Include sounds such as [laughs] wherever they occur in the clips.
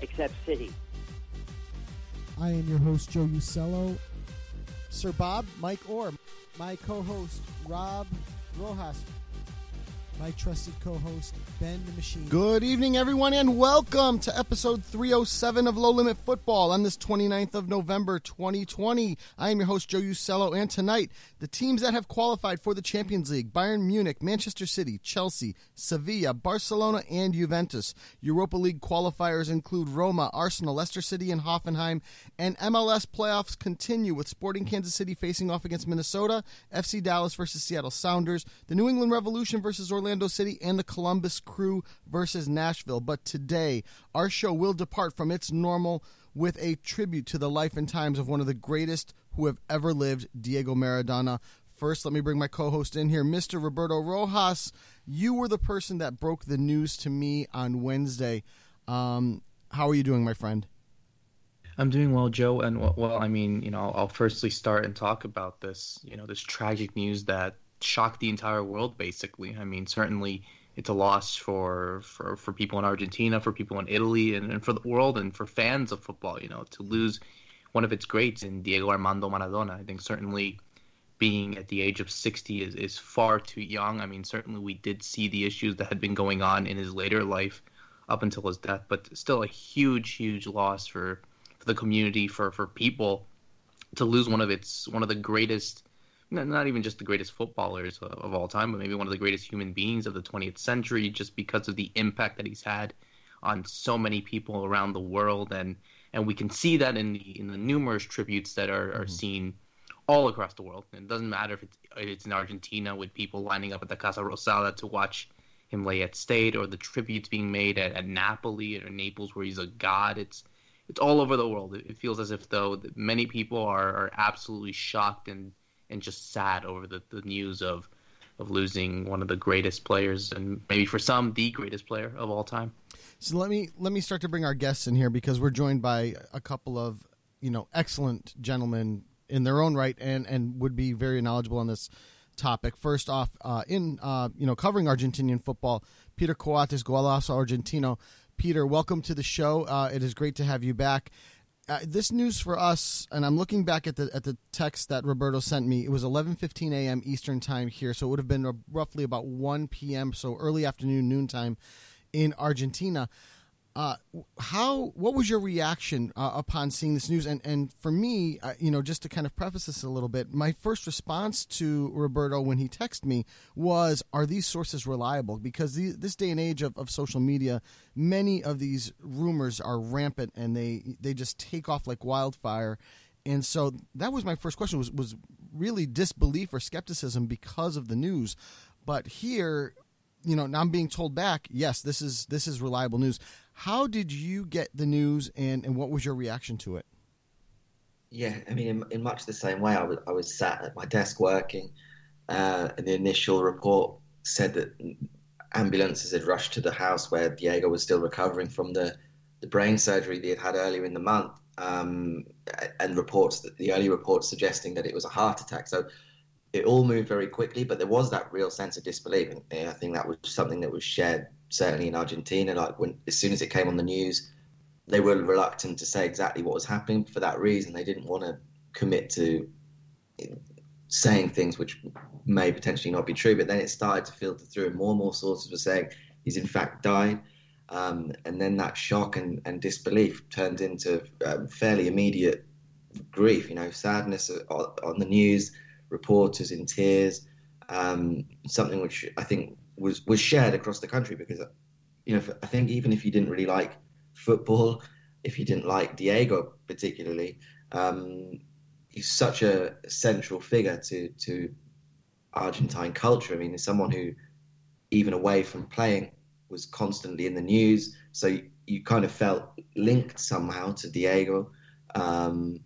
except City. I am your host, Joe Usello. Sir Bob, Mike Orr, my co-host, Rob Rojas, my trusted co-host Ben the Machine. Good evening, everyone, and welcome to episode 307 of Low Limit Football on this 29th of November, 2020. I am your host, Joe Usello, and tonight, the teams that have qualified for the Champions League Bayern Munich, Manchester City, Chelsea, Sevilla, Barcelona, and Juventus. Europa League qualifiers include Roma, Arsenal, Leicester City, and Hoffenheim, and MLS playoffs continue with Sporting Kansas City facing off against Minnesota, FC Dallas versus Seattle Sounders, the New England Revolution versus Orlando City, and the Columbus Crew versus Nashville. But today, our show will depart from its normal with a tribute to the life and times of one of the greatest who have ever lived, Diego Maradona. First, let me bring my co host in here, Mr. Roberto Rojas. You were the person that broke the news to me on Wednesday. Um, how are you doing, my friend? I'm doing well, Joe. And well, I mean, you know, I'll firstly start and talk about this, you know, this tragic news that shocked the entire world, basically. I mean, certainly it's a loss for, for, for people in Argentina, for people in Italy, and, and for the world, and for fans of football. You know, to lose one of its greats in Diego Armando Maradona. I think certainly being at the age of 60 is, is far too young. I mean, certainly we did see the issues that had been going on in his later life up until his death, but still a huge, huge loss for, for the community, for, for people to lose one of its one of the greatest not even just the greatest footballers of all time, but maybe one of the greatest human beings of the 20th century, just because of the impact that he's had on so many people around the world, and and we can see that in the in the numerous tributes that are, are mm-hmm. seen all across the world. And it doesn't matter if it's it's in Argentina with people lining up at the Casa Rosada to watch him lay at state, or the tributes being made at, at Napoli or Naples where he's a god. It's it's all over the world. It feels as if though many people are, are absolutely shocked and and just sad over the, the news of of losing one of the greatest players and maybe for some the greatest player of all time. So let me let me start to bring our guests in here because we're joined by a couple of you know excellent gentlemen in their own right and and would be very knowledgeable on this topic. First off, uh, in uh, you know covering Argentinian football, Peter Coates, Golazo Argentino. Peter, welcome to the show. Uh, it is great to have you back uh, this news for us, and I'm looking back at the at the text that Roberto sent me. It was 11:15 a.m. Eastern time here, so it would have been roughly about 1 p.m. So early afternoon, noontime in Argentina. Uh, how what was your reaction uh, upon seeing this news? And and for me, uh, you know, just to kind of preface this a little bit, my first response to Roberto when he texted me was, "Are these sources reliable?" Because the, this day and age of, of social media, many of these rumors are rampant and they they just take off like wildfire. And so that was my first question was was really disbelief or skepticism because of the news. But here, you know, now I'm being told back, yes, this is this is reliable news. How did you get the news, and, and what was your reaction to it? Yeah, I mean, in, in much the same way, I was, I was sat at my desk working, uh, and the initial report said that ambulances had rushed to the house where Diego was still recovering from the the brain surgery he had had earlier in the month, um, and reports that the early reports suggesting that it was a heart attack. So it all moved very quickly, but there was that real sense of disbelief, and I think that was something that was shared certainly in Argentina. Like when as soon as it came on the news, they were reluctant to say exactly what was happening for that reason. They didn't want to commit to saying things which may potentially not be true. But then it started to filter through, and more and more sources were saying he's in fact died. Um, and then that shock and, and disbelief turned into um, fairly immediate grief. You know, sadness on the news, reporters in tears. Um, something which I think was was shared across the country because, you know, I think even if you didn't really like football, if you didn't like Diego particularly, um, he's such a central figure to to Argentine culture. I mean, he's someone who, even away from playing, was constantly in the news. So you, you kind of felt linked somehow to Diego, um,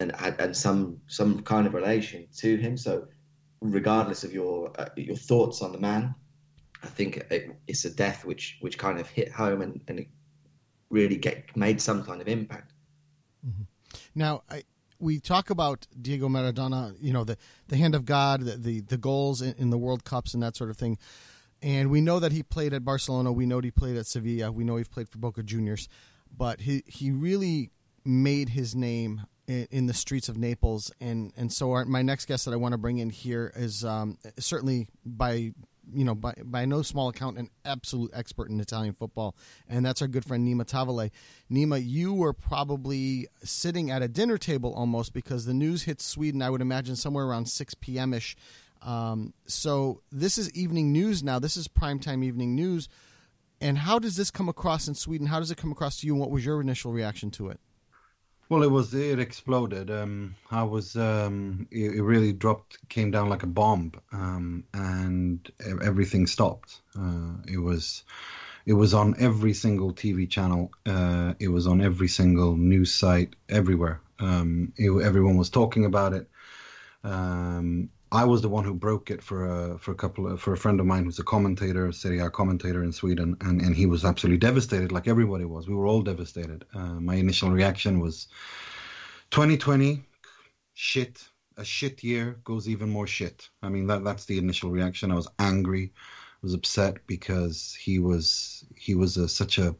and and some some kind of relation to him. So regardless of your uh, your thoughts on the man, I think it, it's a death which which kind of hit home and and really get made some kind of impact. Mm-hmm. Now, I, we talk about Diego Maradona, you know, the the hand of God, the the, the goals in, in, the World Cups and that sort of thing. And we know that he played at Barcelona. We know he played at Sevilla. We know he played for Boca Juniors. But he he really made his name in, in the streets of Naples. And and so our, my next guest that I want to bring in here is um, certainly by you know, by, by no small account, an absolute expert in Italian football, and that's our good friend Nima Tavallaey. Nima, you were probably sitting at a dinner table almost because the news hit Sweden. I would imagine somewhere around six p.m. ish. Um, so this is evening news now. This is primetime evening news. And how does this come across in Sweden? How does it come across to you? And what was your initial reaction to it? Well, it was it exploded. Um, I was um, it, it, really dropped, came down like a bomb, um, and everything stopped. Uh, it was it was on every single TV channel. Uh, it was on every single news site everywhere. Um, it, everyone was talking about it. Um, I was the one who broke it for a for a couple of, for a friend of mine who's a commentator, Serie A commentator in Sweden, and and he was absolutely devastated, like everybody was. We were all devastated. Uh, my initial reaction was, 2020, shit, a shit year goes even more shit. I mean that that's the initial reaction. I was angry, I was upset because he was he was a, such a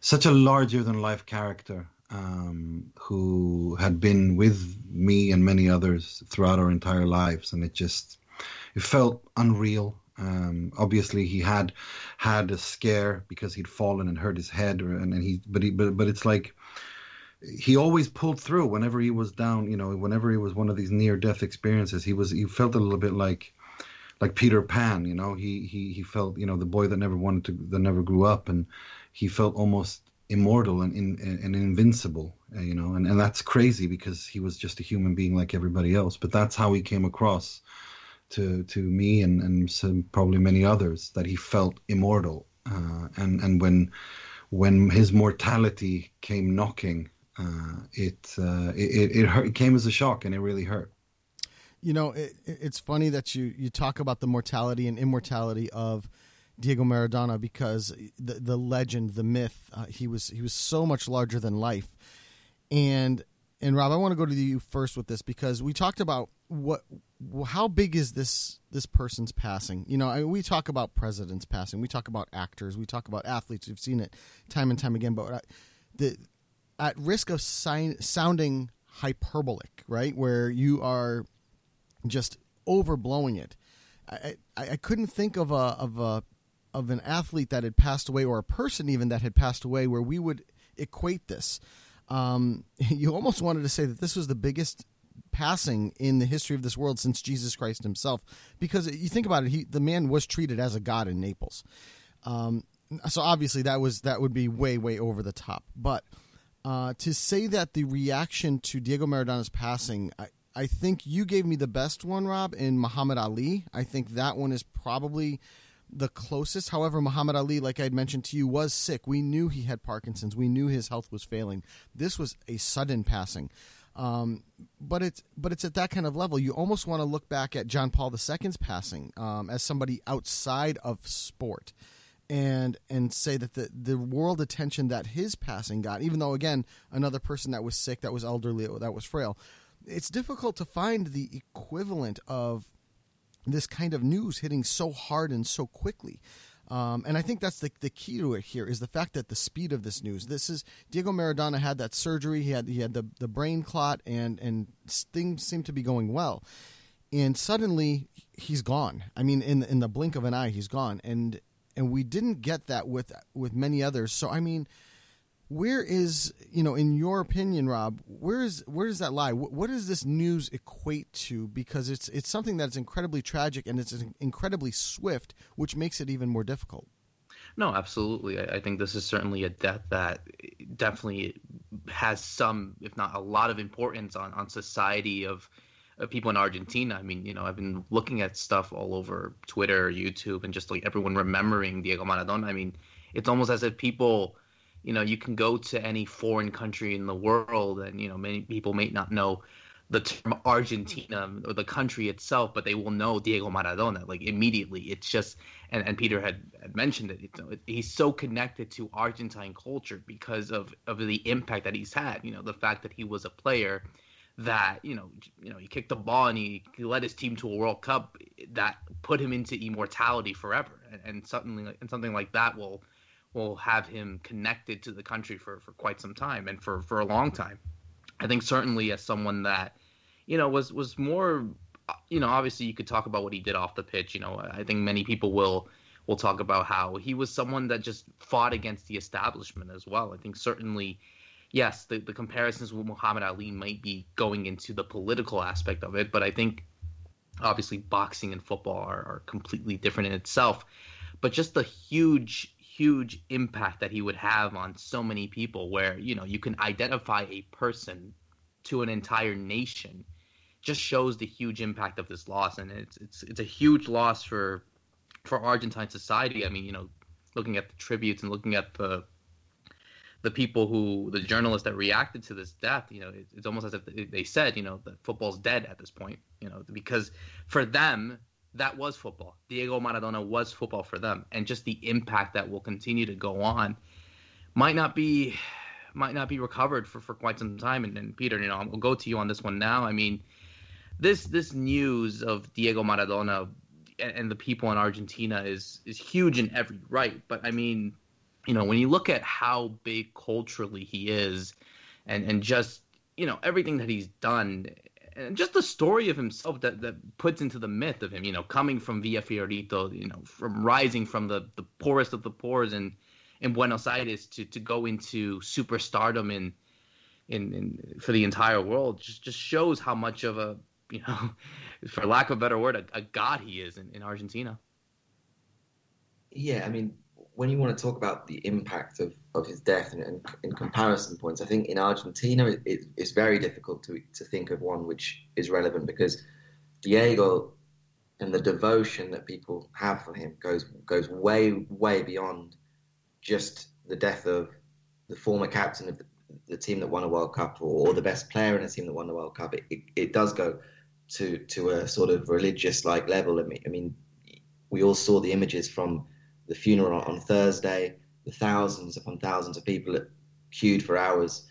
such a larger than life character um, who had been with me and many others throughout our entire lives, and it just it felt unreal. Um, obviously, he had had a scare because he'd fallen and hurt his head, or, and, and he but he but but it's like he always pulled through whenever he was down. You know, whenever he was one of these near death experiences, he was he felt a little bit like like Peter Pan. You know, he he he felt you know the boy that never wanted to that never grew up, and he felt almost immortal and, and, and invincible, uh, you know, and, and that's crazy because he was just a human being like everybody else. But that's how he came across to to me and and some, probably many others that he felt immortal. Uh, and and when when his mortality came knocking, uh, it, uh, it it hurt, it came as a shock and it really hurt. You know, it, it's funny that you you talk about the mortality and immortality of Diego Maradona because the the legend, the myth, uh, he was he was so much larger than life. And and Rob, I want to go to you first with this because we talked about what how big is this this person's passing? You know, I, we talk about presidents passing, we talk about actors, we talk about athletes. We've seen it time and time again. But the at risk of sign, sounding hyperbolic, right, where you are just overblowing it. I, I, I couldn't think of a of a of an athlete that had passed away or a person even that had passed away where we would equate this. Um, [laughs] you almost wanted to say that this was the biggest passing in the history of this world since Jesus Christ himself, because you think about it, he the man was treated as a god in Naples. Um, so obviously that was that would be way way over the top. But uh, to say that the reaction to Diego Maradona's passing, I, I think you gave me the best one, Rob, in Muhammad Ali. I think that one is probably the closest. However, Muhammad Ali, like I had mentioned to you, was sick. We knew he had Parkinson's. We knew his health was failing. This was a sudden passing. Um, but it's but it's at that kind of level. You almost want to look back at John Paul II's passing um, as somebody outside of sport, and and say that the the world attention that his passing got, even though again another person that was sick, that was elderly, that was frail, it's difficult to find the equivalent of this kind of news hitting so hard and so quickly. Um, and I think that's the, the key to it here is the fact that the speed of this news. This is Diego Maradona had that surgery. He had he had the, the brain clot, and and things seem to be going well. And suddenly he's gone. I mean, in in the blink of an eye, he's gone. And and we didn't get that with with many others. So I mean, where is you know in your opinion rob where is where does that lie what, what does this news equate to because it's it's something that's incredibly tragic and it's incredibly swift which makes it even more difficult no absolutely I, I think this is certainly a death that eh, definitely has some if not a lot of importance on on society of of people in Argentina. I mean, you know, I've been looking at stuff all over Twitter, YouTube, and just like everyone remembering Diego Maradona. I mean, it's almost as if people you know you can go to any foreign country in the world and you know many people may not know the term Argentina or the country itself, but they will know Diego Maradona like immediately. It's just, and, and Peter had, had mentioned it, you know, He's so connected to Argentine culture because of of the impact that he's had. You know, the fact that he was a player that you know, you know, he kicked the ball and he, he led his team to a World Cup that put him into immortality forever, and, and something and something like that will will have him connected to the country for, for quite some time and for, for a long time. I think certainly as someone that, you know, was was more, you know, obviously you could talk about what he did off the pitch. You know, I think many people will will talk about how he was someone that just fought against the establishment as well. I think certainly, yes, the, the comparisons with Muhammad Ali might be going into the political aspect of it, but I think obviously boxing and football are, are completely different in itself. But just the huge huge impact that he would have on so many people where you know you can identify a person to an entire nation just shows the huge impact of this loss. And it's it's it's a huge loss for for Argentine society. I mean you know looking at the tributes and looking at the the people who the journalists that reacted to this death you know it's, it's almost as if they said you know that football's dead at this point you know because for them that was football. Diego Maradona was football for them, and just the impact that will continue to go on might not be might not be recovered for, for quite some time. And, Peter, you know, I'll go to you on this one now. I mean, this this news of Diego Maradona and, and the people in Argentina is is huge in every right. But I mean, you know, when you look at how big culturally he is, and and just you know everything that he's done and just the story of himself that, that puts into the myth of him, you know, coming from Villa Fiorito, you know, from rising from the, the poorest of the poor in, in Buenos Aires to, to go into superstardom in, in, in for the entire world just, just shows how much of a, you know, [laughs] for lack of a better word, a, a god he is in, in Argentina. Yeah, I mean, when you want to talk about the impact of, of his death and, and in comparison points, I think in Argentina it, it, it's very difficult to to think of one which is relevant because Diego and the devotion that people have for him goes goes way way beyond just the death of the former captain of the, the team that won a World Cup or, or, the best player in a team that won the World Cup. It, it, it does go to to a sort of religious like level. I mean, I mean, we all saw the images from the funeral on Thursday, the thousands upon thousands of people that queued for hours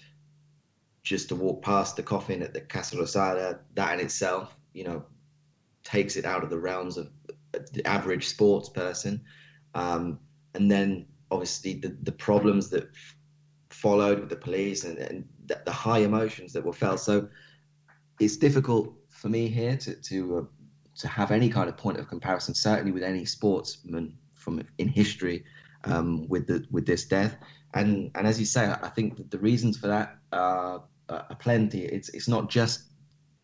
just to walk past the coffin at the Casa Rosada, that in itself, you know, takes it out of the realms of the average sports person. Um, and then obviously the, the problems that f- followed with the police and, and the, the, high emotions that were felt. So it's difficult for me here to to uh, to have any kind of point of comparison, certainly with any sportsman from in history um, with the with this death. And and as you say, I think that the reasons for that are, are plenty. It's it's not just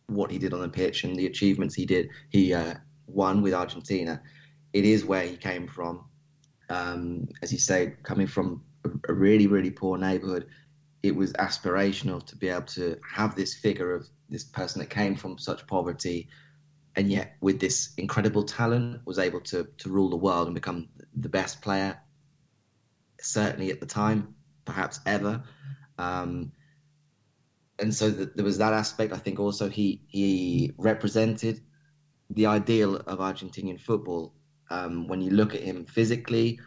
what he did on the pitch and the achievements he did. He uh, won with Argentina. It is where he came from. Um, as you say, coming from a really really poor neighborhood, it was aspirational to be able to have this figure of this person that came from such poverty and yet with this incredible talent was able to to rule the world and become the best player certainly at the time perhaps ever. Um, and so the, there was that aspect. I think also he he represented the ideal of argentinian football. Um, when you look at him physically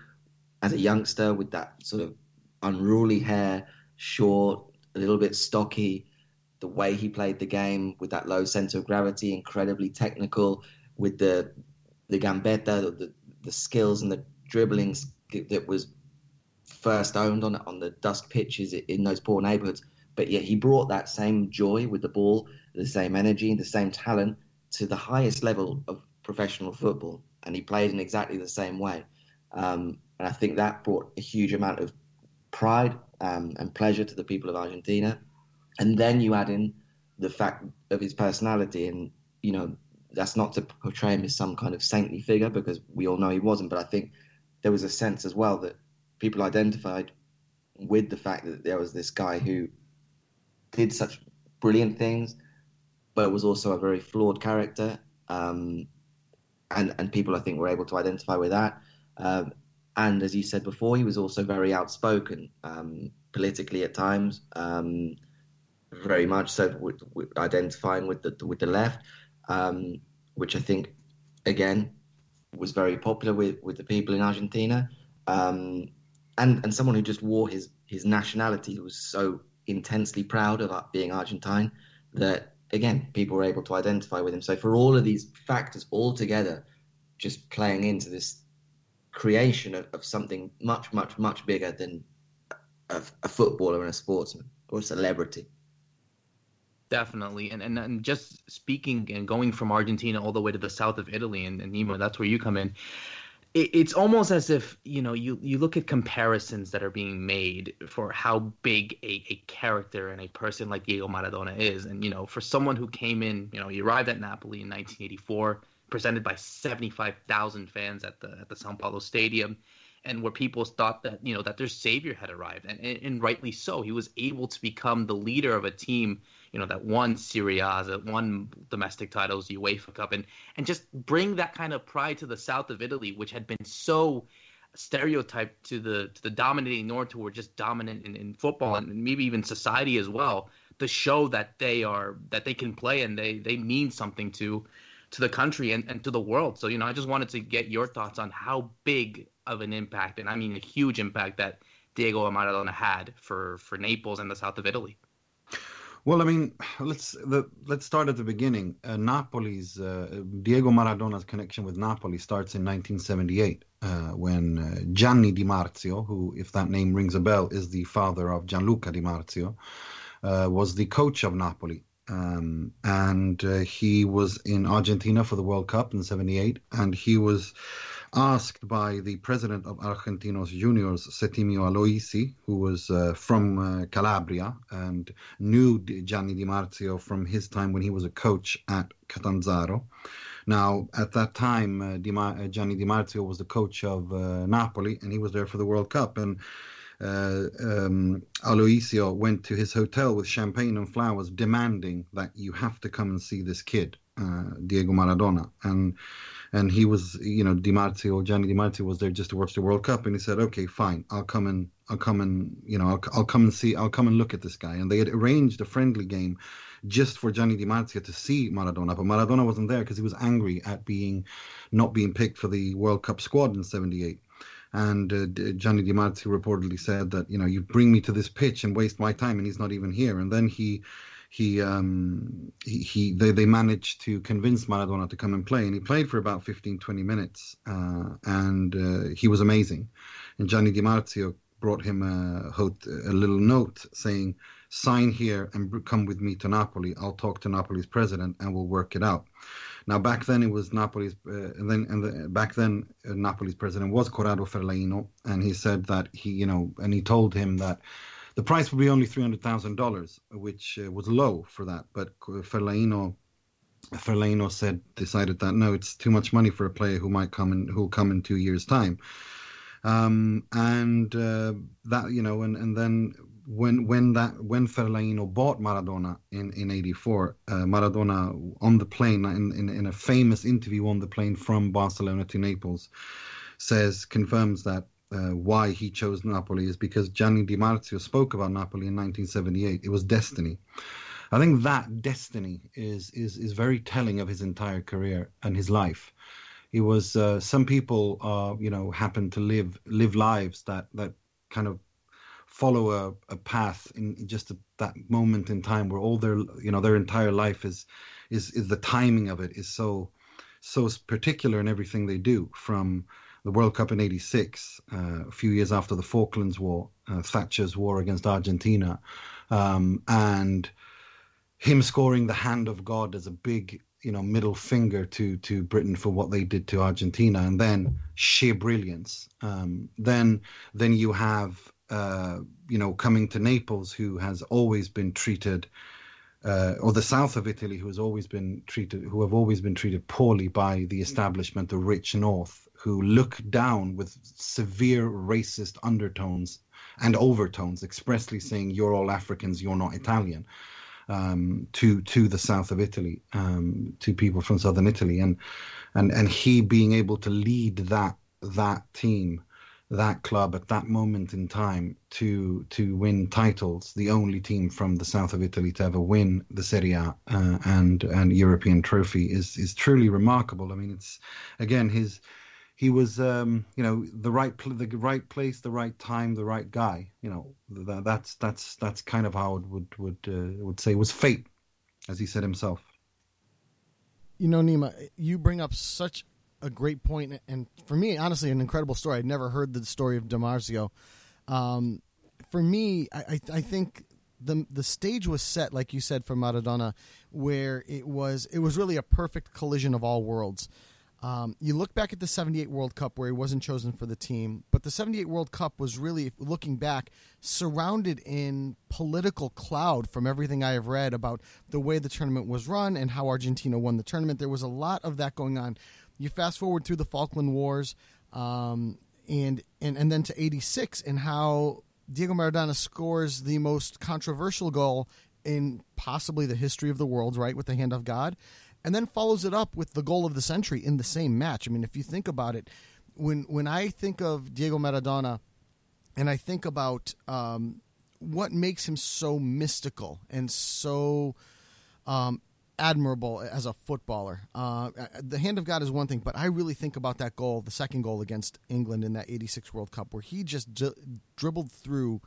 as a youngster with that sort of unruly hair, short, a little bit stocky, the way he played the game with that low center of gravity, incredibly technical, with the the gambeta, the, the skills and the dribbling that was first owned on on the dust pitches in those poor neighborhoods. But yet he brought that same joy with the ball, the same energy, the same talent to the highest level of professional football, and he played in exactly the same way. Um, and I think that brought a huge amount of pride um, and pleasure to the people of Argentina. And then you add in the fact of his personality, and you know that's not to portray him as some kind of saintly figure because we all know he wasn't. But I think there was a sense as well that people identified with the fact that there was this guy who did such brilliant things, but was also a very flawed character. Um, and and people I think were able to identify with that. Um, and as you said before, he was also very outspoken um, politically at times, um, very much so with, with identifying with the with the left, um, which I think again was very popular with, with the people in Argentina, um, and and someone who just wore his his nationality was so intensely proud of being Argentine that again people were able to identify with him. So for all of these factors all together, just playing into this creation of, of something much, much, much bigger than a, a, footballer and a sportsman or a celebrity. Definitely, and, and and just speaking and going from Argentina all the way to the south of Italy, and, and Nima, that's where you come in. It, it's almost as if you know you you look at comparisons that are being made for how big a, a character and a person like Diego Maradona is, and you know for someone who came in, you know, he arrived at Napoli in 1984 presented by 75,000 fans at the at the San Paolo Stadium, and where people thought that you know that their savior had arrived, and, and, and rightly so. He was able to become the leader of a team, you know, that won Serie A, that won domestic titles, UEFA Cup, and and just bring that kind of pride to the south of Italy, which had been so stereotyped to the to the dominating north, who were just dominant in, in football and maybe even society as well. To show that they are that they can play and they they mean something to to the country and, and to the world. So, you know, I just wanted to get your thoughts on how big of an impact, and I mean a huge impact that Diego Maradona had for, for Naples and the south of Italy. Well, I mean, [sighs] let's the, let's start at the beginning. Uh, Napoli's uh, Diego Maradona's connection with Napoli starts in 1978 uh, when uh, Gianni Di Marzio, who, if that name rings a bell, is the father of Gianluca Di Marzio, uh, was the coach of Napoli um, and uh, he was in Argentina for the World Cup in '78, and he was asked by the president of Argentinos Juniors, Settimio Aloisi, who was uh, from uh, Calabria and knew Gianni Di Marzio from his time when he was a coach at Catanzaro. Now, at that time, uh, Di uh, Gianni Di Marzio was the coach of uh, Napoli, and he was there for the World Cup. And uh, um, Aloisio went to his hotel with champagne and flowers, demanding that you have to come and see this kid, uh, Diego Maradona, and and he was, you know, Di Marzio, Gianni Di Marzio was there just to watch the World Cup, and he said, okay, fine, I'll come and I'll come and you know I'll, I'll come and see, I'll come and look at this guy, and they had arranged a friendly game just for Gianni Di Marzio to see Maradona, but Maradona wasn't there because he was angry at being not being picked for the World Cup squad in '78. And uh, Gianni Di Marzio reportedly said that you know you bring me to this pitch and waste my time, and he's not even here. And then he he um he, he they, they managed to convince Maradona to come and play and he played for about 15 20 minutes uh, and uh, he was amazing. And Gianni Di Marzio brought him a, a little note saying sign here and come with me to Napoli. I'll talk to Napoli's president and we'll work it out. Now, back then it was Napoli's, uh, and then and the, back then uh, Napoli's president was Corrado Ferlaino, and he said that he, you know, and he told him that the price would be only three hundred thousand dollars, which uh, was low for that. But Ferlaino, Ferlaino said decided that no, it's too much money for a player who might come in, who'll come in two years' time. Um, and uh, that you know, and and then when when that when Ferlaino bought Maradona in in '84, uh, Maradona on the plane in, in, in a famous interview on the plane from Barcelona to Naples says confirms that uh, why he chose Napoli is because Gianni Di Marzio spoke about Napoli in 1978. It was destiny. I think that destiny is is is very telling of his entire career and his life. he was uh, some people uh, you know happen to live live lives that that kind of follow a, a path in just a, that moment in time where all their you know their entire life is is is the timing of it is so so particular in everything they do from the World Cup in '86, uh, a few years after the Falklands War, uh, Thatcher's war against Argentina, um, and him scoring the hand of God as a big you know middle finger to to Britain for what they did to Argentina, and then sheer brilliance. Um, then then you have uh, you know coming to Naples, who has always been treated. Uh, or the south of Italy, who has always been treated, who have always been treated poorly by the establishment, the rich north, who look down with severe racist undertones and overtones, expressly saying you're all Africans, you're not Italian um, to to the south of Italy, um, to people from southern Italy, and and and he being able to lead that that team, that club at that moment in time to to win titles, the only team from the south of Italy to ever win the Serie A uh, and and European trophy is is truly remarkable. I mean, it's again his he was um, you know the right pl- the right place the right time the right guy you know that, that's that's that's kind of how it would would uh, would say it was fate as he said himself. You know nima you bring up such a great point and for me honestly an incredible story. I'd never heard the story of Di Marzio. Um, for me I, I think the the stage was set like you said for Maradona where it was it was really a perfect collision of all worlds um, you look back at the 78 World Cup where he wasn't chosen for the team, but the 78 World Cup was really, looking back, surrounded in political cloud from everything I have read about the way the tournament was run and how Argentina won the tournament. There was a lot of that going on. You fast forward through the Falkland Wars um, and, and, and then to 86 and how Diego Maradona scores the most controversial goal in possibly the history of the world, right, with the hand of God and then follows it up with the goal of the century in the same match. I mean, if you think about it, when when I think of Diego Maradona, and I think about um, what makes him so mystical and so um, admirable as a footballer. Uh, the hand of God is one thing, but I really think about that goal, the second goal against England in that '86 World Cup, where he just d- dribbled through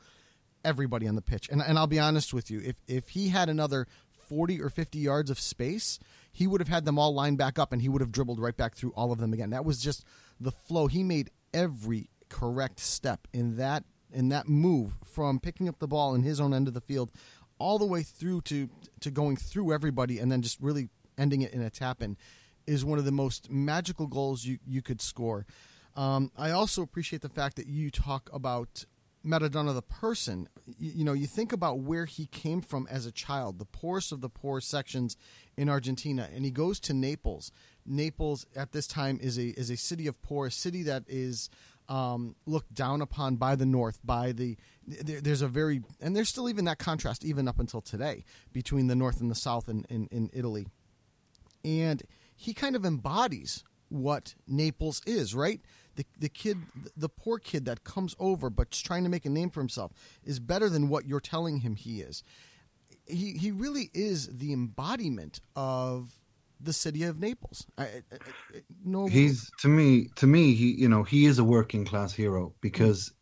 everybody on the pitch. And, and I'll be honest with you, if if he had another 40 or 50 yards of space, he would have had them all lined back up and he would have dribbled right back through all of them again. That was just the flow. He made every correct step in that in that move from picking up the ball in his own end of the field all the way through to to going through everybody and then just really ending it in a tap in is one of the most magical goals you you could score. Um, I also appreciate the fact that you talk about Maradona the person, you, you, know, you think about where he came from as a child, the poorest of the poor sections in Argentina, and he goes to Naples. Naples at this time is a is a city of poor, a city that is um, looked down upon by the North. By the there, there's a very and there's still even that contrast even up until today between the North and the South in, in, in Italy, and he kind of embodies what Naples is, right? The the kid, the poor kid that comes over but's trying to make a name for himself is better than what you're telling him he is. He he really is the embodiment of the city of Naples. I, I, I, no, he's to me to me he you know he is a working class hero because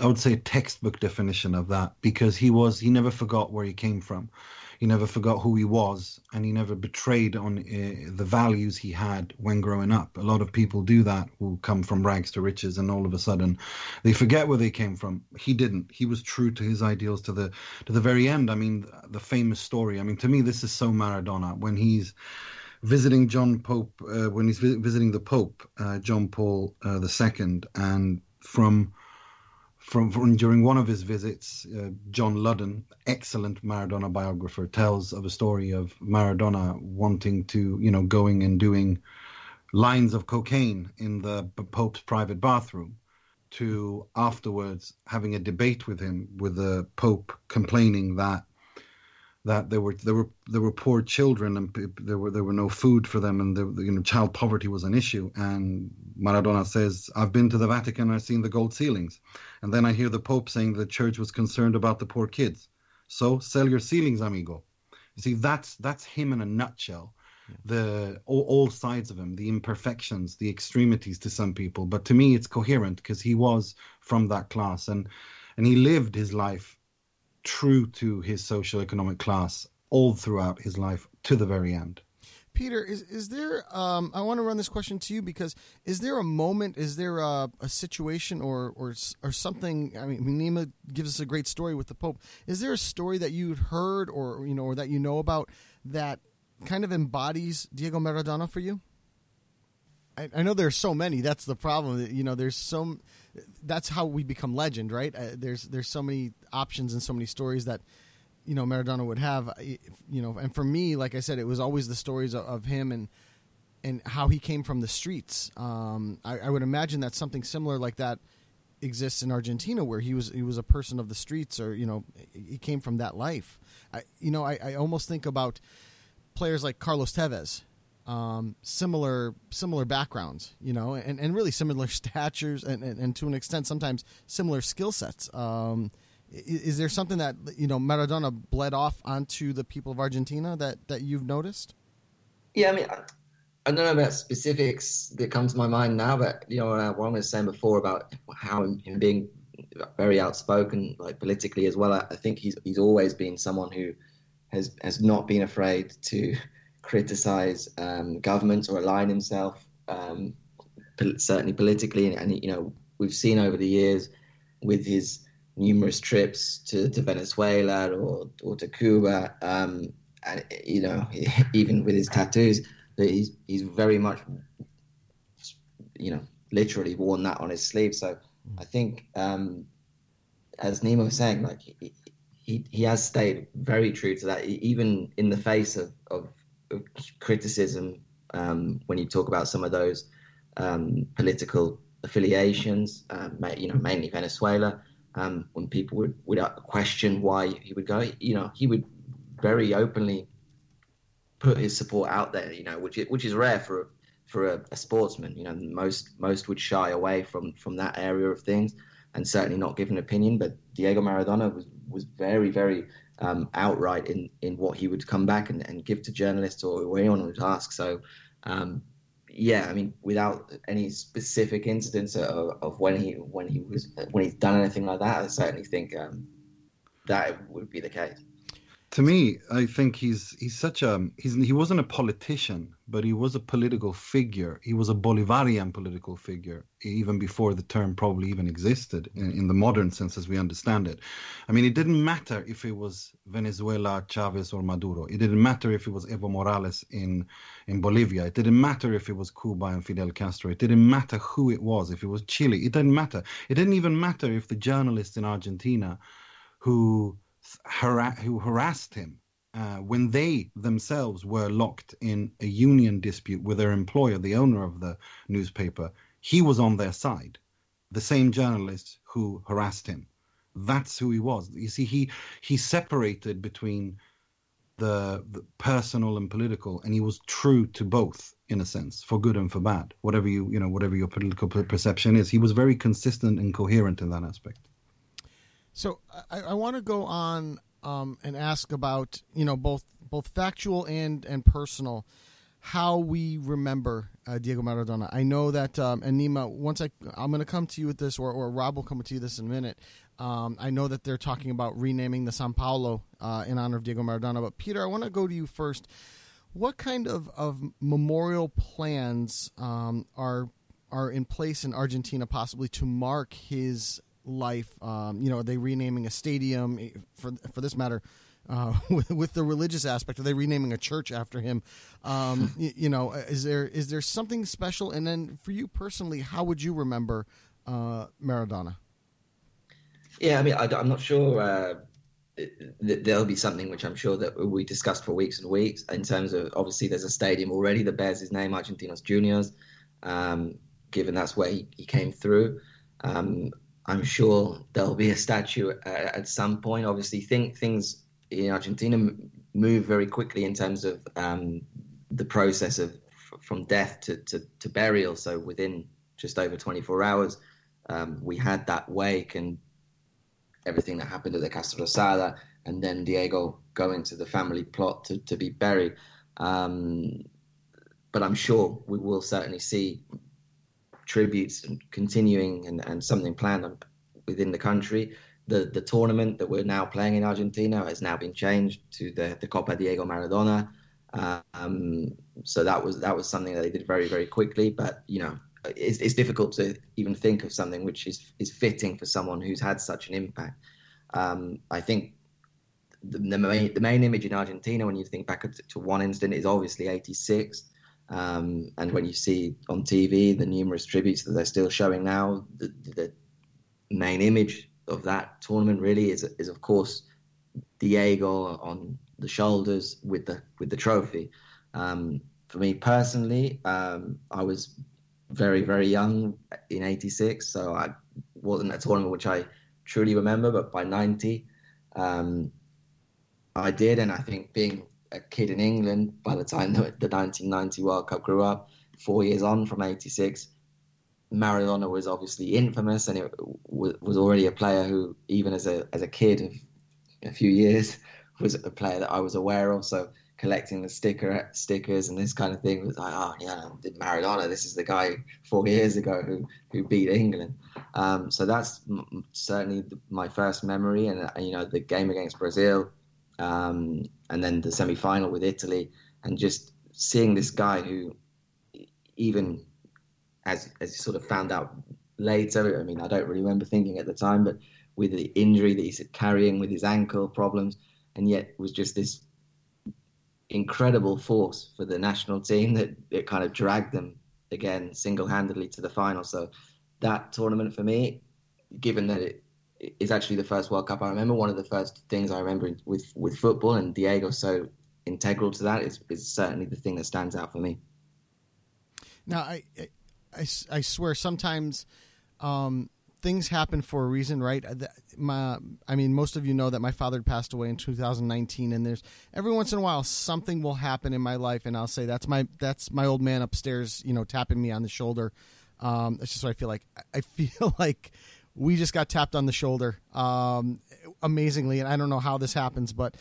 I would say textbook definition of that because he was he never forgot where he came from he never forgot who he was and he never betrayed on uh, the values he had when growing up. A lot of people do that who come from rags to riches and all of a sudden they forget where they came from. He didn't. He was true to his ideals to the to the very end. I mean the famous story. I mean to me this is so maradona. When he's visiting John Pope uh, when he's visiting the Pope uh, John Paul uh, II, and from from, from, during one of his visits, uh, John Ludden, excellent Maradona biographer, tells of a story of Maradona wanting to, you know, going and doing lines of cocaine in the Pope's private bathroom, to afterwards having a debate with him, with the Pope complaining that that there were there were there were poor children and there were there were no food for them and the, you know child poverty was an issue. And Maradona says I've been to the Vatican I've seen the gold ceilings. And then I hear the Pope saying the church was concerned about the poor kids. So sell your ceilings amigo. You see that's that's him in a nutshell. The all, all sides of him, the imperfections, the extremities to some people. But to me, it's coherent because he was from that class. And and he lived his life true to his socio-economic class all throughout his life to the very end. Peter, is is there? Um, I want to run this question to you because is there a moment? Is there a, a situation or or or something? I mean, Nima gives us a great story with the Pope. Is there a story that you'd heard or you know or that you know about that kind of embodies Diego Maradona for you? I, I know there's so many. That's the problem. You know, there's so. That's how we become legend, right? Uh, there's there's so many options and so many stories that you know Maradona would have. You know, and for me, like I said, it was always the stories of, of him and and how he came from the streets. Um, I, I, would imagine that something similar like that exists in Argentina, where he was he was a person of the streets, or you know, he came from that life. I, you know, I, I almost think about players like Carlos Tevez. Um, similar similar backgrounds, you know, and, and really similar [laughs] statures, and, and, and to an extent, sometimes similar skill sets. Um, is there something that you know Maradona bled off onto the people of Argentina that that you've noticed? Yeah, I mean, I, don't know about specifics that come to my mind now, but you know what I was saying before about how him being very outspoken, like politically as well. I, I think he's he's always been someone who has has not been afraid to [laughs] criticize um, governments or align himself, um, certainly politically, and, and you know we've seen over the years with his numerous trips to, to Venezuela or, or to Cuba. Um, and, you know, [laughs] even with his tattoos, he's, he's very much, you know, literally worn that on his sleeve. So I think, um, as Nima was saying, like he, he, he has stayed very true to that, even in the face of, of, of criticism um, when you talk about some of those um, political affiliations, um, you know, mainly Venezuela um, when people would, would question why he would go, you know, he would very openly put his support out there, you know, which is, which is rare for for a, a, sportsman. You know, most most would shy away from from that area of things, and certainly not give an opinion. But Diego Maradona was was very very um, outright in in what he would come back and, and give to journalists or anyone would ask. So. Um, yeah, I mean, without any specific incidents of, of, when he when he was when he's done anything like that, I certainly think um, that would be the case to me, I think he's he's such a he's he wasn't a politician, but he was a political figure. He was a Bolivarian political figure even before the term probably even existed in, in, the modern sense as we understand it. I mean, it didn't matter if it was Venezuela, Chavez, or Maduro. It didn't matter if it was Evo Morales in in Bolivia. It didn't matter if it was Cuba and Fidel Castro. It didn't matter who it was. If it was Chile, it didn't matter. It didn't even matter if the journalists in Argentina who who harassed him uh, when they themselves were locked in a union dispute with their employer, the owner of the newspaper, he was on their side. The same journalist who harassed him. That's who he was. You see, he he separated between the, the personal and political, and he was true to both in a sense, for good and for bad. Whatever you you know, whatever your political perception is, he was very consistent and coherent in that aspect. So I, I want to go on um, and ask about you know both both factual and and personal how we remember uh, Diego Maradona. I know that um, and Nima. Once I I'm going to come to you with this, or, or Rob will come to you this in a minute. Um, I know that they're talking about renaming the San Paolo uh, in honor of Diego Maradona. But Peter, I want to go to you first. What kind of, of memorial plans um, are are in place in Argentina, possibly to mark his life. Um, you know, are they renaming a stadium eh, for for this matter? Uh, [laughs] with, with, the religious aspect, are they renaming a church after him? Um, [laughs] you, you, know, uh, is there is there something special? And then for you personally, how would you remember uh, Maradona? Yeah, I mean, I, am not sure. Uh, there'll be something which I'm sure that we discussed for weeks and weeks in terms of obviously there's a stadium already that bears his name, Argentinos Juniors, um, given that's where he, he came through. Um, I'm sure there'll be a statue at, at some point. Obviously, think, things in Argentina move very quickly in terms of um, the process of from death to, to, to, burial. So within just over 24 hours, um, we had that wake and everything that happened at the Casa Rosada, and then Diego going to the family plot to, to be buried. Um, but I'm sure we will certainly see tributes and continuing and, and something planned within the country. The the tournament that we're now playing in Argentina has now been changed to the the Copa Diego Maradona. Um, so that was that was something that they did very very quickly. But you know, it's, it's difficult to even think of something which is is fitting for someone who's had such an impact. Um, I think the, the, main, the main image in Argentina when you think back to, to one instant is obviously '86. Um, and when you see on TV the numerous tributes that they're still showing now, the, the main image of that tournament really is, is of course Diego on the shoulders with the with the trophy. Um, for me personally, um, I was very very young in '86, so I wasn't a tournament which I truly remember. But by '90, um, I did, and I think being a kid in England by the time the, the 1990 World Cup grew up, four years on from '86. Maradona was obviously infamous, and it was already a player who, even as a as a kid of a few years, [laughs] was a player that I was aware of. So collecting the sticker stickers and this kind of thing was like, oh yeah, Maradona. This is the guy four years ago who who beat England. Um, so that's m- certainly my first memory, and uh, you know the game against Brazil, um, and then the semi final with Italy, and just seeing this guy who even as as you sort of found out later. I mean, I don't really remember thinking at the time, but with the injury that he's carrying with his ankle problems, and yet was just this incredible force for the national team that it kind of dragged them again single-handedly to the final. So that tournament for me, given that it is actually the first World Cup I remember, one of the first things I remember with with football and Diego so integral to that is, is certainly the thing that stands out for me. Now, I, I, I swear sometimes um, things happen for a reason, right? Uh, my, I mean, most of you know that my father passed away in 2019, and there's every once in a while something will happen in my life, and I'll say that's my that's my old man upstairs, you know, tapping me on the shoulder. Um, that's just what I feel like. I [laughs] feel like we just got tapped on the shoulder, um, amazingly, and I don't know how this happens, but.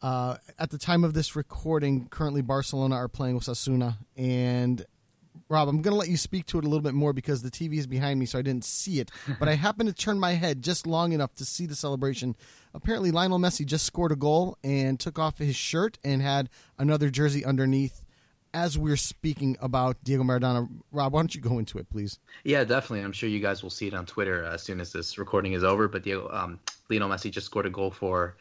Uh, at the time of this recording, currently Barcelona are playing with Osasuna, and Rob, I'm going to let you speak to it a little bit more because the TV is behind me, so I didn't see it. But I happened to turn my head just long enough to see the celebration. Apparently, Lionel Messi just scored a goal and took off his shirt and had another jersey underneath. As we're speaking about Diego Maradona, Rob, why don't you go into it, please? Yeah, definitely. I'm sure you guys will see it on Twitter as soon as this recording is over. But Diego, um, Lionel Messi just scored a goal for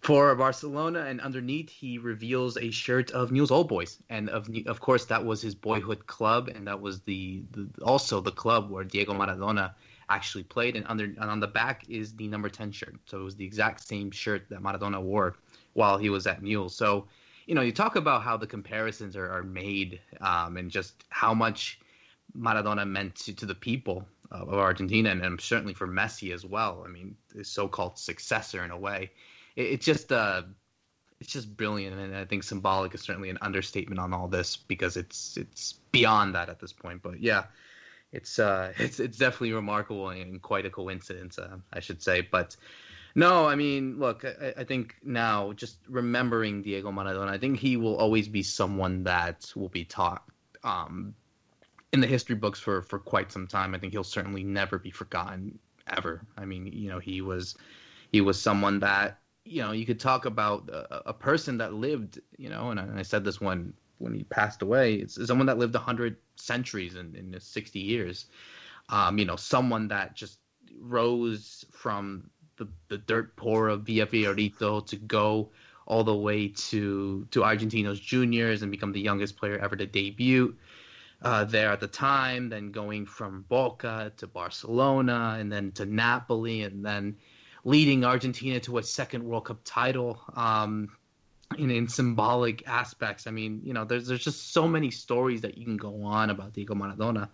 for Barcelona, and underneath he reveals a shirt of Newell's Old Boys, and of of course that was his boyhood club, and that was the, the also the club where Diego Maradona actually played, and under and on the back is the number ten shirt, so it was the exact same shirt that Maradona wore while he was at Newell. So, you know, you talk about how the comparisons are, are made, um, and just how much Maradona meant to, to the people of Argentina, and, and certainly for Messi as well. I mean, his so-called successor in a way it, it's just uh, it's just brilliant, and I think symbolic is certainly an understatement on all this because it's it's beyond that at this point. But yeah, it's uh, [laughs] it's it's definitely remarkable and quite a coincidence, uh, I should say. But no, I mean, look, I, I, think now just remembering Diego Maradona, I think he will always be someone that will be taught um, in the history books for for quite some time. I think he'll certainly never be forgotten ever. I mean, you know, he was he was someone that you know, you could talk about a, a person that lived, you know, and I, and I, said this when when he passed away. It's someone that lived hundred centuries in, in sixty years. Um, you know, someone that just rose from the, the dirt poor of Villa Fiorito to go all the way to to Argentinos juniors and become the youngest player ever to debut uh, there at the time. Then going from Boca to Barcelona and then to Napoli and then leading Argentina to a second World Cup title um, in, in symbolic aspects. I mean, you know, there's there's just so many stories that you can go on about Diego Maradona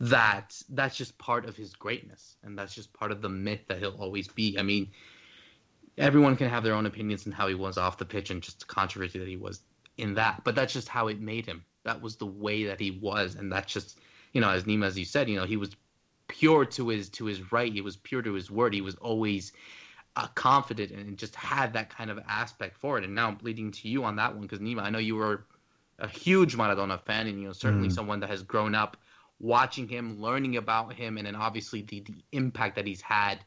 that that's just part of his greatness and that's just part of the myth that he'll always be. I mean, everyone can have their own opinions on how he was off the pitch and just the controversy that he was in that, but that's just how it made him. That was the way that he was, and that's just you know, as Nima, as you said, you know, he was pure to his to his right. He was pure to his word. He was always uh, confident and just had that kind of aspect for it. And now I'm leading to you on that one because Nima, I know you were a huge Maradona fan, and you know certainly Mm. someone that has grown up watching him, learning about him, and then obviously the the impact that he's had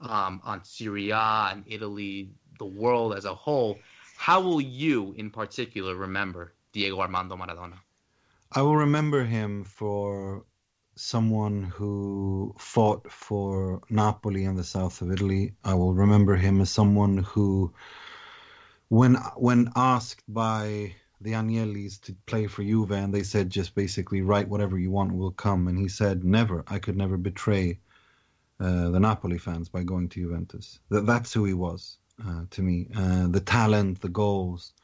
um, on Serie A and Italy, the world as a whole. How will you, in particular, remember Diego Armando Maradona? I will remember him for someone who fought for Napoli in the south of Italy. I will remember him as someone who, when when asked by the Agnellis to play for Juve, and they said just basically write whatever you want, we'll come, and he said never, I could never betray uh, the Napoli fans by going to Juventus. That that's who he was uh, to me. Uh, the talent, the goals,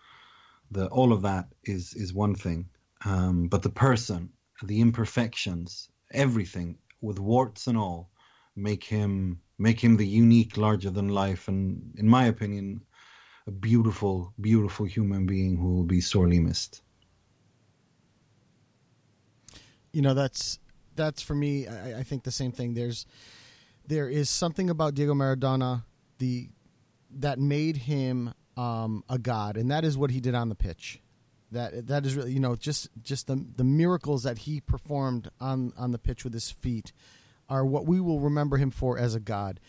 the all of that is is one thing um, but the person, the imperfections, everything with warts and all, make him make him the unique, larger than life, and in my opinion, a beautiful, beautiful human being who will be sorely missed. you know that's that's for me I, I think the same thing. There's there is something about diego maradona the that made him um, a god and that is what he did on the pitch. That that is really you know just just the the miracles that he performed on on the pitch with his feet are what we will remember him for as a god.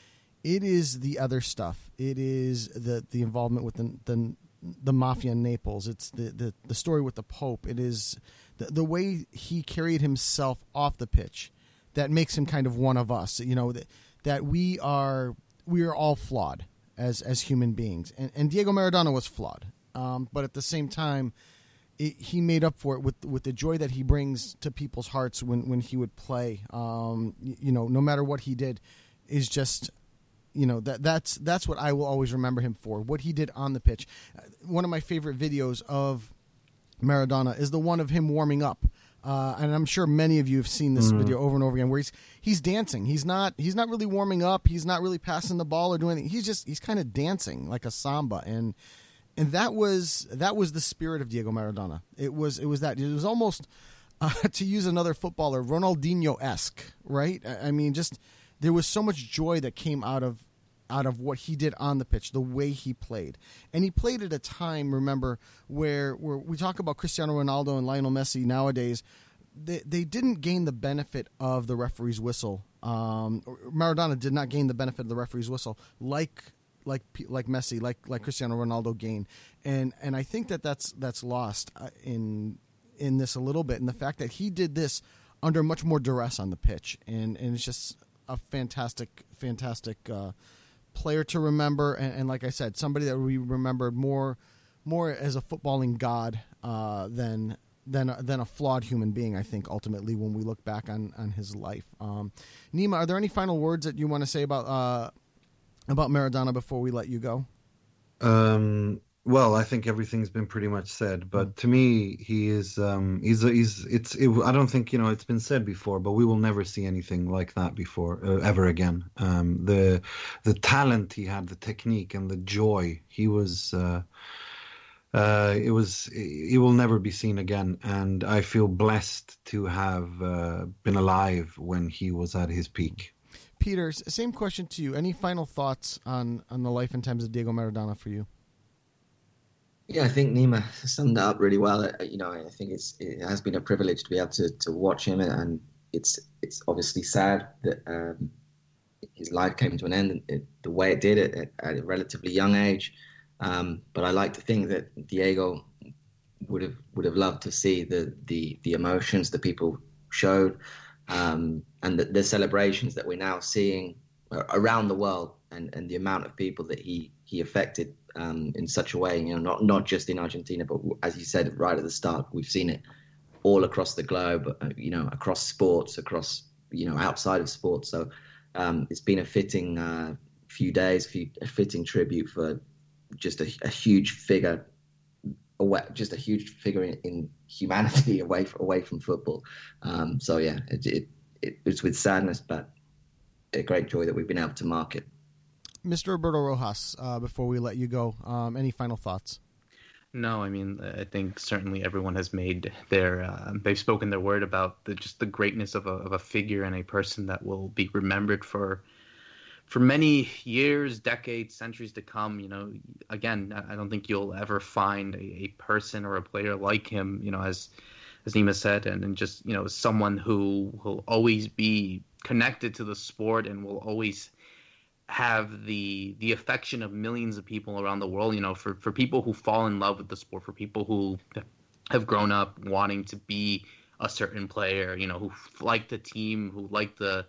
It is the other stuff it is the the involvement with the the, the mafia in Naples. It's the, the the story with the pope. It is the, the way he carried himself off the pitch that makes him kind of one of us you know that that we are we are all flawed as as human beings. And, and Diego Maradona was flawed um, but at the same time it, he made up for it with with the joy that he brings to people's hearts when when he would play. Um, y- you know no matter what he did is just you know that that's that's what I will always remember him for what he did on the pitch Uh, one of my favorite videos of Maradona is the one of him warming up. Uh, and I'm sure many of you have seen this Mhm. video over and over again, where he's he's dancing. He's not he's not really warming up. He's not really passing the ball or doing anything. He's just he's kind of dancing like a samba, and and that was that was the spirit of Diego Maradona. It was it was that it was almost uh, [laughs] to use another footballer, Ronaldinho esque, right? I I mean, just there was so much joy that came out of out of what he did on the pitch, the way he played, and he played at a time. Remember where where we talk about Cristiano Ronaldo and Lionel Messi nowadays. They, they didn't gain the benefit of the referee's whistle. Um, Maradona did not gain the benefit of the referee's whistle like like like Messi, like like Cristiano Ronaldo gained, and and I think that that's that's lost uh, in in this a little bit, and the fact that he did this under much more duress on the pitch, and and it's just a fantastic fantastic uh, player to remember, and, and like I said, somebody that we remember more more as a footballing god uh, than than than a flawed human being. I think ultimately when we look back on on his life. Um, Nima, are there any final words that you want to say about uh, about Maradona before we let you go? Um, well, I think everything's been pretty much said, but to me, he is um, he's he's it's it, I don't think you know it's been said before, but we will never see anything like that before uh, ever again. Um, the the talent he had, the technique, and the joy he was. Uh, uh, it was it will never be seen again, and I feel blessed to have uh, been alive when he was at his peak. Peter, same question to you. Any final thoughts on on the life and times of Diego Maradona for you? Yeah, I think Nima summed it up really well. Uh, You know, I think it's it has been a privilege to be able to, to watch him, and it's it's obviously sad that um, his life came to an end it, the way it did at, at a relatively young age. Um, but I like to think that Diego would have would have loved to see the the, the emotions that people showed, um, and the, the celebrations that we're now seeing around the world, and, and the amount of people that he he affected um, in such a way. You know, not not just in Argentina, but as you said right at the start, we've seen it all across the globe. uh, You know, across sports, across you know outside of sports. So um, it's been a fitting uh, few days, few, a fitting tribute for just a, a huge figure, away, just a huge figure in, in humanity [laughs] away from, away from football. Um, so yeah, it, it, it, it's with sadness, but a great joy that we've been able to mark it. Mr. Roberto Rojas, uh, before we let you go, um, any final thoughts? No, I mean, I think certainly everyone has made their, uh, they've spoken their word about the, just the greatness of a, of a figure and a person that will be remembered for, for many years, decades, centuries to come, you know, again, I don't think you'll ever find a, a person or a player like him, you know, as as Nima said, and, and just you know, someone who will always be connected to the sport and will always have the the affection of millions of people around the world. You know, for for people who fall in love with the sport, for people who have grown up wanting to be a certain player, you know, who like the team, who like the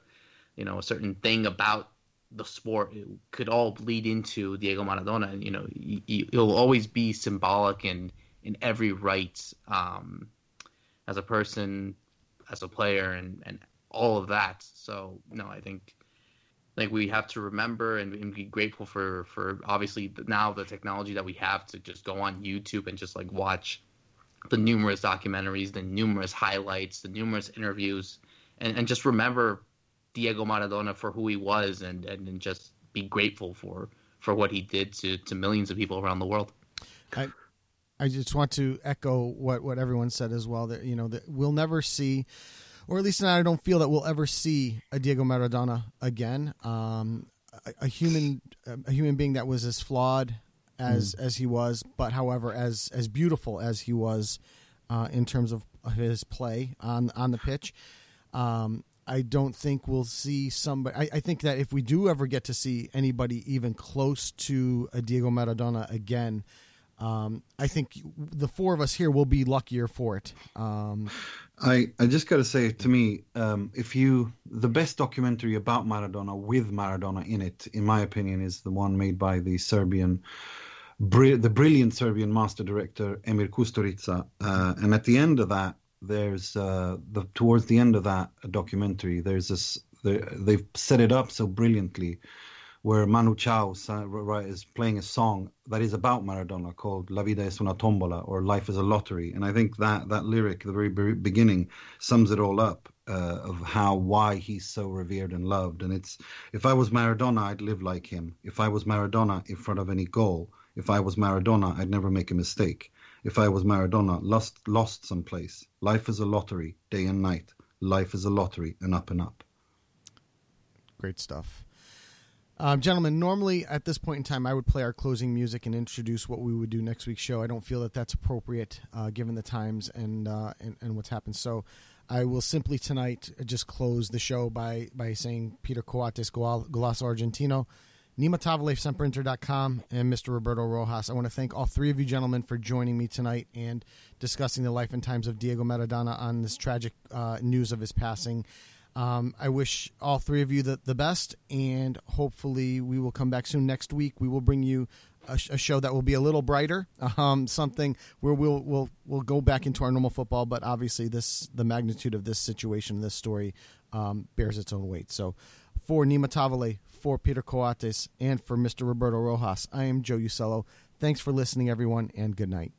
you know a certain thing about the sport it could all bleed into Diego Maradona. And, you know, he, will always be symbolic in in every right um, as a person, as a player, and and all of that. So no, I think think we have to remember and, and be grateful for for obviously now the technology that we have to just go on YouTube and just like watch the numerous documentaries, the numerous highlights, the numerous interviews, and, and just remember Diego Maradona for who he was and, and, and just be grateful for for what he did to, to millions of people around the world. I I just want to echo what, what everyone said as well that you know that we'll never see or at least I don't feel that we'll ever see a Diego Maradona again. Um, a, a, human a human being that was as flawed as mm. as he was, but however as as beautiful as he was uh, in terms of his play on on the pitch. Um, I don't think we'll see somebody. I, I, think that if we do ever get to see anybody even close to a Diego Maradona again, um, I think the four of us here will be luckier for it. Um, I I just got to say to me, um, if you the best documentary about Maradona with Maradona in it, in my opinion, is the one made by the Serbian. the brilliant Serbian master director Emir Kusturica, uh, and at the end of that, there's uh, the towards the end of that documentary there's this they've set it up so brilliantly where Manu Chao is playing a song that is about Maradona called La vida es una tombola or Life is a lottery and I think that that lyric the very beginning sums it all up uh, of how why he's so revered and loved and it's if I was Maradona I'd live like him if I was Maradona in front of any goal if I was Maradona I'd never make a mistake if I was Maradona, lost lost someplace. Life is a lottery, day and night. Life is a lottery, and up and up. Great stuff. Um, gentlemen, normally at this point in time, I would play our closing music and introduce what we would do next week's show. I don't feel that that's appropriate uh, given the times and, uh, and, and what's happened. So I will simply tonight just close the show by by saying Peter Coates Golazo Argentino. Nima Tavallaey, SempreInter.com, and Mr. Roberto Rojas. I want to thank all three of you gentlemen for joining me tonight and discussing the life and times of Diego Maradona on this tragic uh, news of his passing. Um, I wish all three of you the, the best, and hopefully we will come back soon. Next week, we will bring you a, a show that will be a little brighter, [laughs] um, something where we'll we'll we'll go back into our normal football. But obviously, this the magnitude of this situation, this story, um, bears its own weight. So, for Nima Tavallaey, for Peter Coates, and for Mr. Roberto Rojas. I am Joe Usello. Thanks for listening, everyone, and good night.